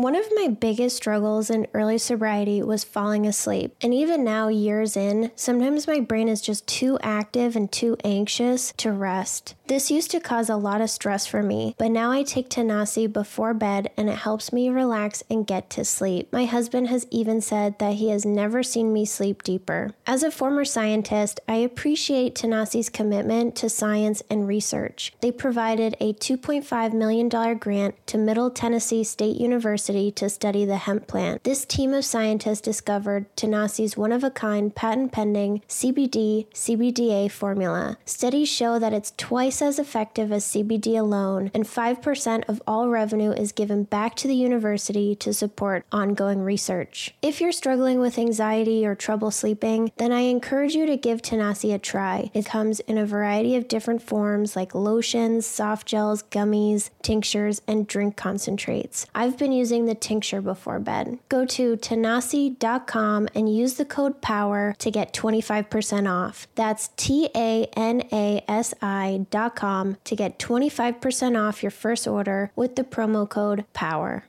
One of my biggest struggles in early sobriety was falling asleep. And even now, years in, sometimes my brain is just too active and too anxious to rest. This used to cause a lot of stress for me, but now I take Tanasi before bed and it helps me relax and get to sleep. My husband has even said that he has never seen me sleep deeper. As a former scientist, I appreciate Tanasi's commitment to science and research. They provided a $2.5 million grant to Middle Tennessee State University University to study the hemp plant. This team of scientists discovered Tanasi's one of a kind patent pending CBD CBDA formula. Studies show that it's twice as effective as CBD alone, and 5% of all revenue is given back to the university to support ongoing research. If you're struggling with anxiety or trouble sleeping, then I encourage you to give Tanasi a try. It comes in a variety of different forms like lotions, soft gels, gummies, tinctures, and drink concentrates. I've been using using the tincture before bed. Go to tanasi.com and use the code POWER to get 25% off. That's T A N A S I.com to get 25% off your first order with the promo code POWER.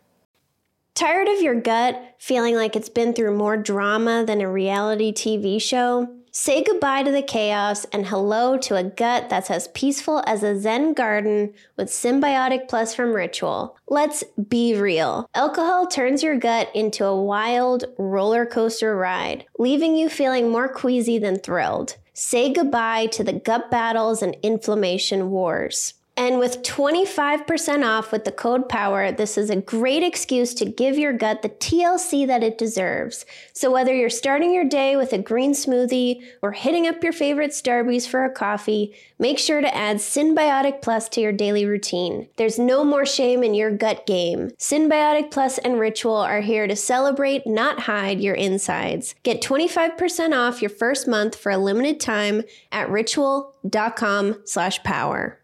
Tired of your gut feeling like it's been through more drama than a reality TV show? Say goodbye to the chaos and hello to a gut that's as peaceful as a Zen garden with Synbiotic Plus from Ritual. Let's be real. Alcohol turns your gut into a wild roller coaster ride, leaving you feeling more queasy than thrilled. Say goodbye to the gut battles and inflammation wars. And with 25% off with the code POWER, this is a great excuse to give your gut the TLC that it deserves. So whether you're starting your day with a green smoothie or hitting up your favorite Starbucks for a coffee, make sure to add Synbiotic Plus to your daily routine. There's no more shame in your gut game. Synbiotic Plus and Ritual are here to celebrate, not hide your insides. Get 25% off your first month for a limited time at ritual.com slash power.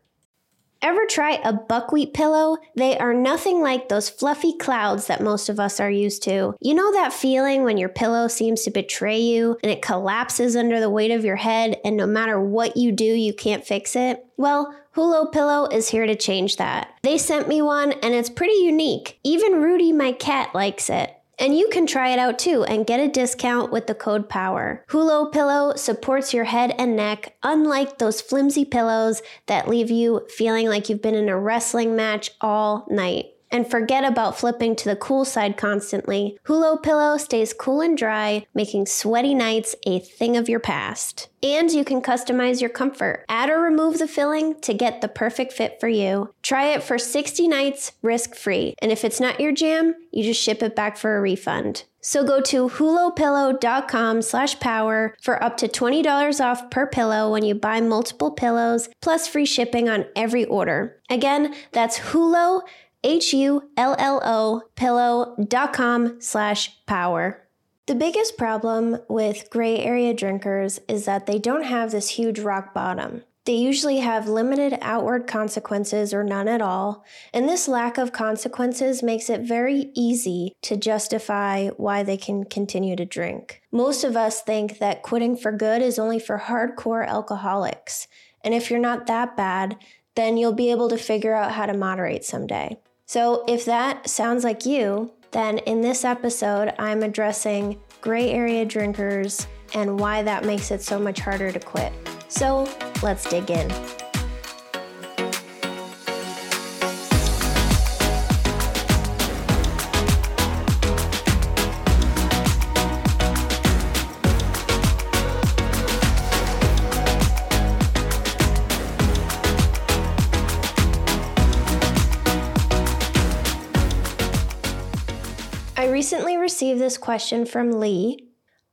Ever try a buckwheat pillow? They are nothing like those fluffy clouds that most of us are used to. You know that feeling when your pillow seems to betray you and it collapses under the weight of your head, and no matter what you do, you can't fix it? Well, Hullo Pillow is here to change that. They sent me one and it's pretty unique. Even Rudy, my cat, likes it. And you can try it out too and get a discount with the code POWER. Hullo Pillow supports your head and neck, unlike those flimsy pillows that leave you feeling like you've been in a wrestling match all night and forget about flipping to the cool side constantly. Hullo Pillow stays cool and dry, making sweaty nights a thing of your past. And you can customize your comfort. Add or remove the filling to get the perfect fit for you. Try it for 60 nights risk-free. And if it's not your jam, you just ship it back for a refund. So go to hullopillow.com slash power for up to $20 off per pillow when you buy multiple pillows, plus free shipping on every order. Again, that's Hullo H-U-L-L-O pillow.com slash power. The biggest problem with gray area drinkers is that they don't have this huge rock bottom. They usually have limited outward consequences or none at all, and this lack of consequences makes it very easy to justify why they can continue to drink. Most of us think that quitting for good is only for hardcore alcoholics, and if you're not that bad, then you'll be able to figure out how to moderate someday. So, if that sounds like you, then in this episode, I'm addressing gray area drinkers and why that makes it so much harder to quit. So, let's dig in. Recently received this question from Lee.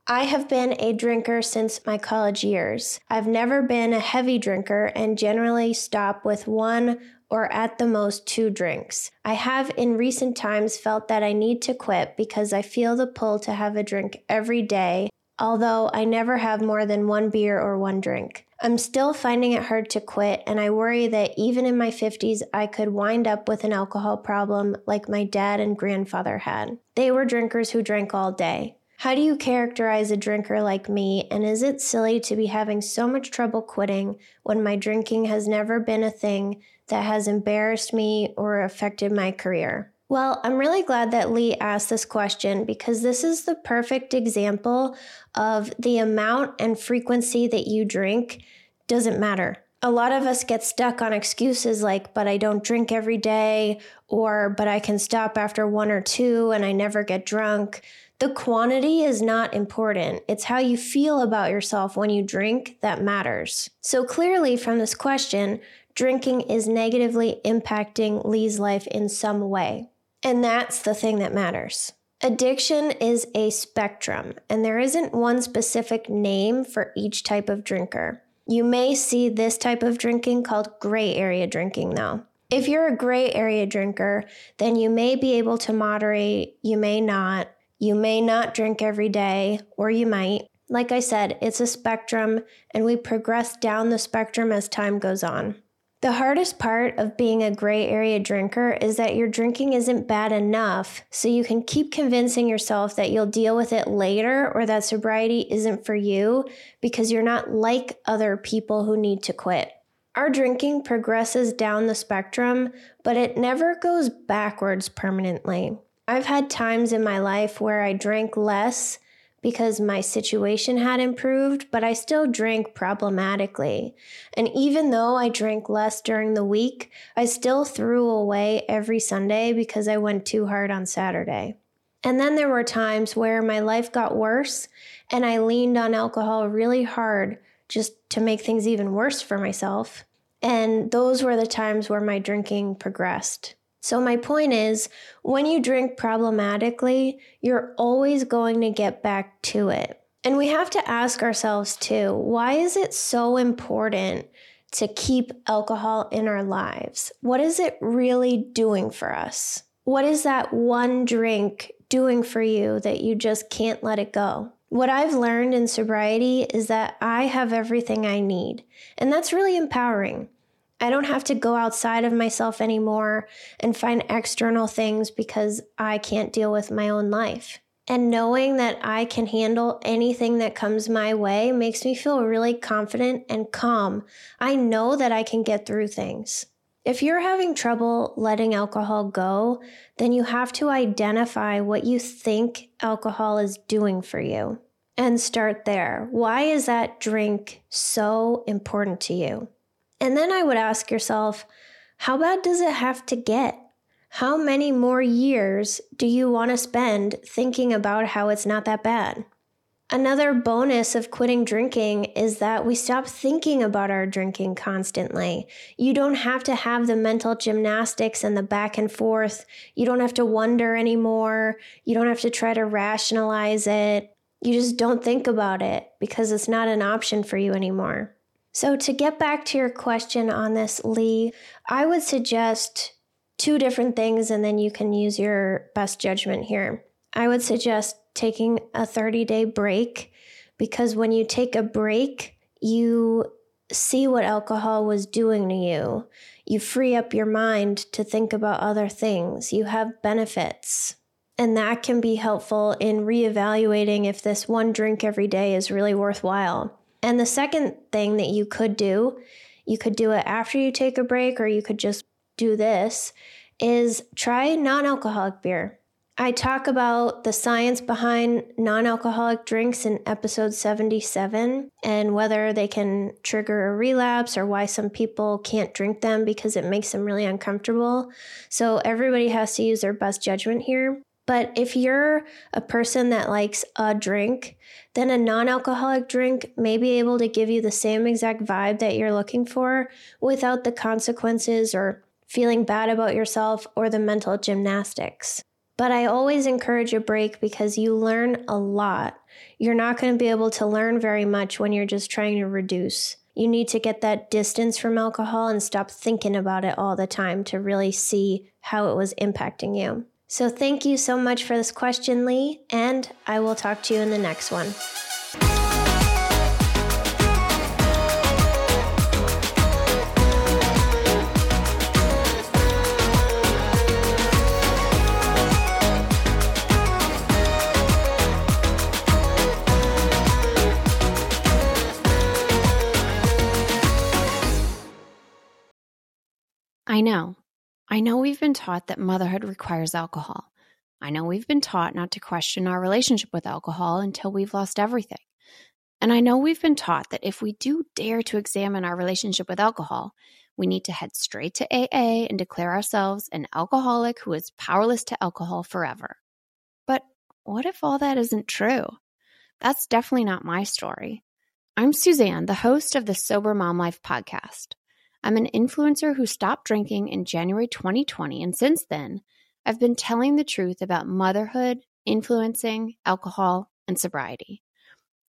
I have been a drinker since my college years. I've never been a heavy drinker and generally stop with one or at the most two drinks. I have in recent times felt that I need to quit because I feel the pull to have a drink every day, although I never have more than one beer or one drink. I'm still finding it hard to quit, and I worry that even in my 50s, I could wind up with an alcohol problem like my dad and grandfather had. They were drinkers who drank all day. How do you characterize a drinker like me, and is it silly to be having so much trouble quitting when my drinking has never been a thing that has embarrassed me or affected my career? Well, I'm really glad that Lee asked this question because this is the perfect example of the amount and frequency that you drink doesn't matter. A lot of us get stuck on excuses like, but I don't drink every day, or, but I can stop after one or two and I never get drunk. The quantity is not important. It's how you feel about yourself when you drink that matters. So, clearly, from this question, drinking is negatively impacting Lee's life in some way. And that's the thing that matters. Addiction is a spectrum, and there isn't one specific name for each type of drinker. You may see this type of drinking called gray area drinking, though. If you're a gray area drinker, then you may be able to moderate, you may not. You may not drink every day, or you might. Like I said, it's a spectrum, and we progress down the spectrum as time goes on. The hardest part of being a gray area drinker is that your drinking isn't bad enough, so you can keep convincing yourself that you'll deal with it later or that sobriety isn't for you because you're not like other people who need to quit. Our drinking progresses down the spectrum, but it never goes backwards permanently. I've had times in my life where I drank less because my situation had improved, but I still drank problematically. And even though I drank less during the week, I still threw away every Sunday because I went too hard on Saturday. And then there were times where my life got worse and I leaned on alcohol really hard just to make things even worse for myself. And those were the times where my drinking progressed. So, my point is when you drink problematically, you're always going to get back to it. And we have to ask ourselves too why is it so important to keep alcohol in our lives? What is it really doing for us? What is that one drink doing for you that you just can't let it go? What I've learned in sobriety is that I have everything I need, and that's really empowering. I don't have to go outside of myself anymore and find external things because I can't deal with my own life. And knowing that I can handle anything that comes my way makes me feel really confident and calm. I know that I can get through things. If you're having trouble letting alcohol go, then you have to identify what you think alcohol is doing for you and start there. Why is that drink so important to you? And then I would ask yourself, how bad does it have to get? How many more years do you want to spend thinking about how it's not that bad? Another bonus of quitting drinking is that we stop thinking about our drinking constantly. You don't have to have the mental gymnastics and the back and forth. You don't have to wonder anymore. You don't have to try to rationalize it. You just don't think about it because it's not an option for you anymore. So, to get back to your question on this, Lee, I would suggest two different things and then you can use your best judgment here. I would suggest taking a 30 day break because when you take a break, you see what alcohol was doing to you. You free up your mind to think about other things. You have benefits. And that can be helpful in reevaluating if this one drink every day is really worthwhile. And the second thing that you could do, you could do it after you take a break, or you could just do this, is try non alcoholic beer. I talk about the science behind non alcoholic drinks in episode 77 and whether they can trigger a relapse or why some people can't drink them because it makes them really uncomfortable. So, everybody has to use their best judgment here. But if you're a person that likes a drink, then a non alcoholic drink may be able to give you the same exact vibe that you're looking for without the consequences or feeling bad about yourself or the mental gymnastics. But I always encourage a break because you learn a lot. You're not going to be able to learn very much when you're just trying to reduce. You need to get that distance from alcohol and stop thinking about it all the time to really see how it was impacting you. So thank you so much for this question, Lee, and I will talk to you in the next one. I know I know we've been taught that motherhood requires alcohol. I know we've been taught not to question our relationship with alcohol until we've lost everything. And I know we've been taught that if we do dare to examine our relationship with alcohol, we need to head straight to AA and declare ourselves an alcoholic who is powerless to alcohol forever. But what if all that isn't true? That's definitely not my story. I'm Suzanne, the host of the Sober Mom Life podcast. I'm an influencer who stopped drinking in January 2020, and since then, I've been telling the truth about motherhood, influencing, alcohol, and sobriety.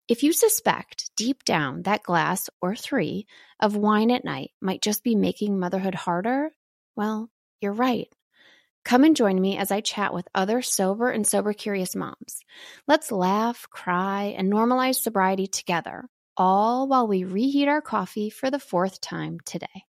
If you suspect deep down that glass or three of wine at night might just be making motherhood harder, well, you're right. Come and join me as I chat with other sober and sober curious moms. Let's laugh, cry, and normalize sobriety together, all while we reheat our coffee for the fourth time today.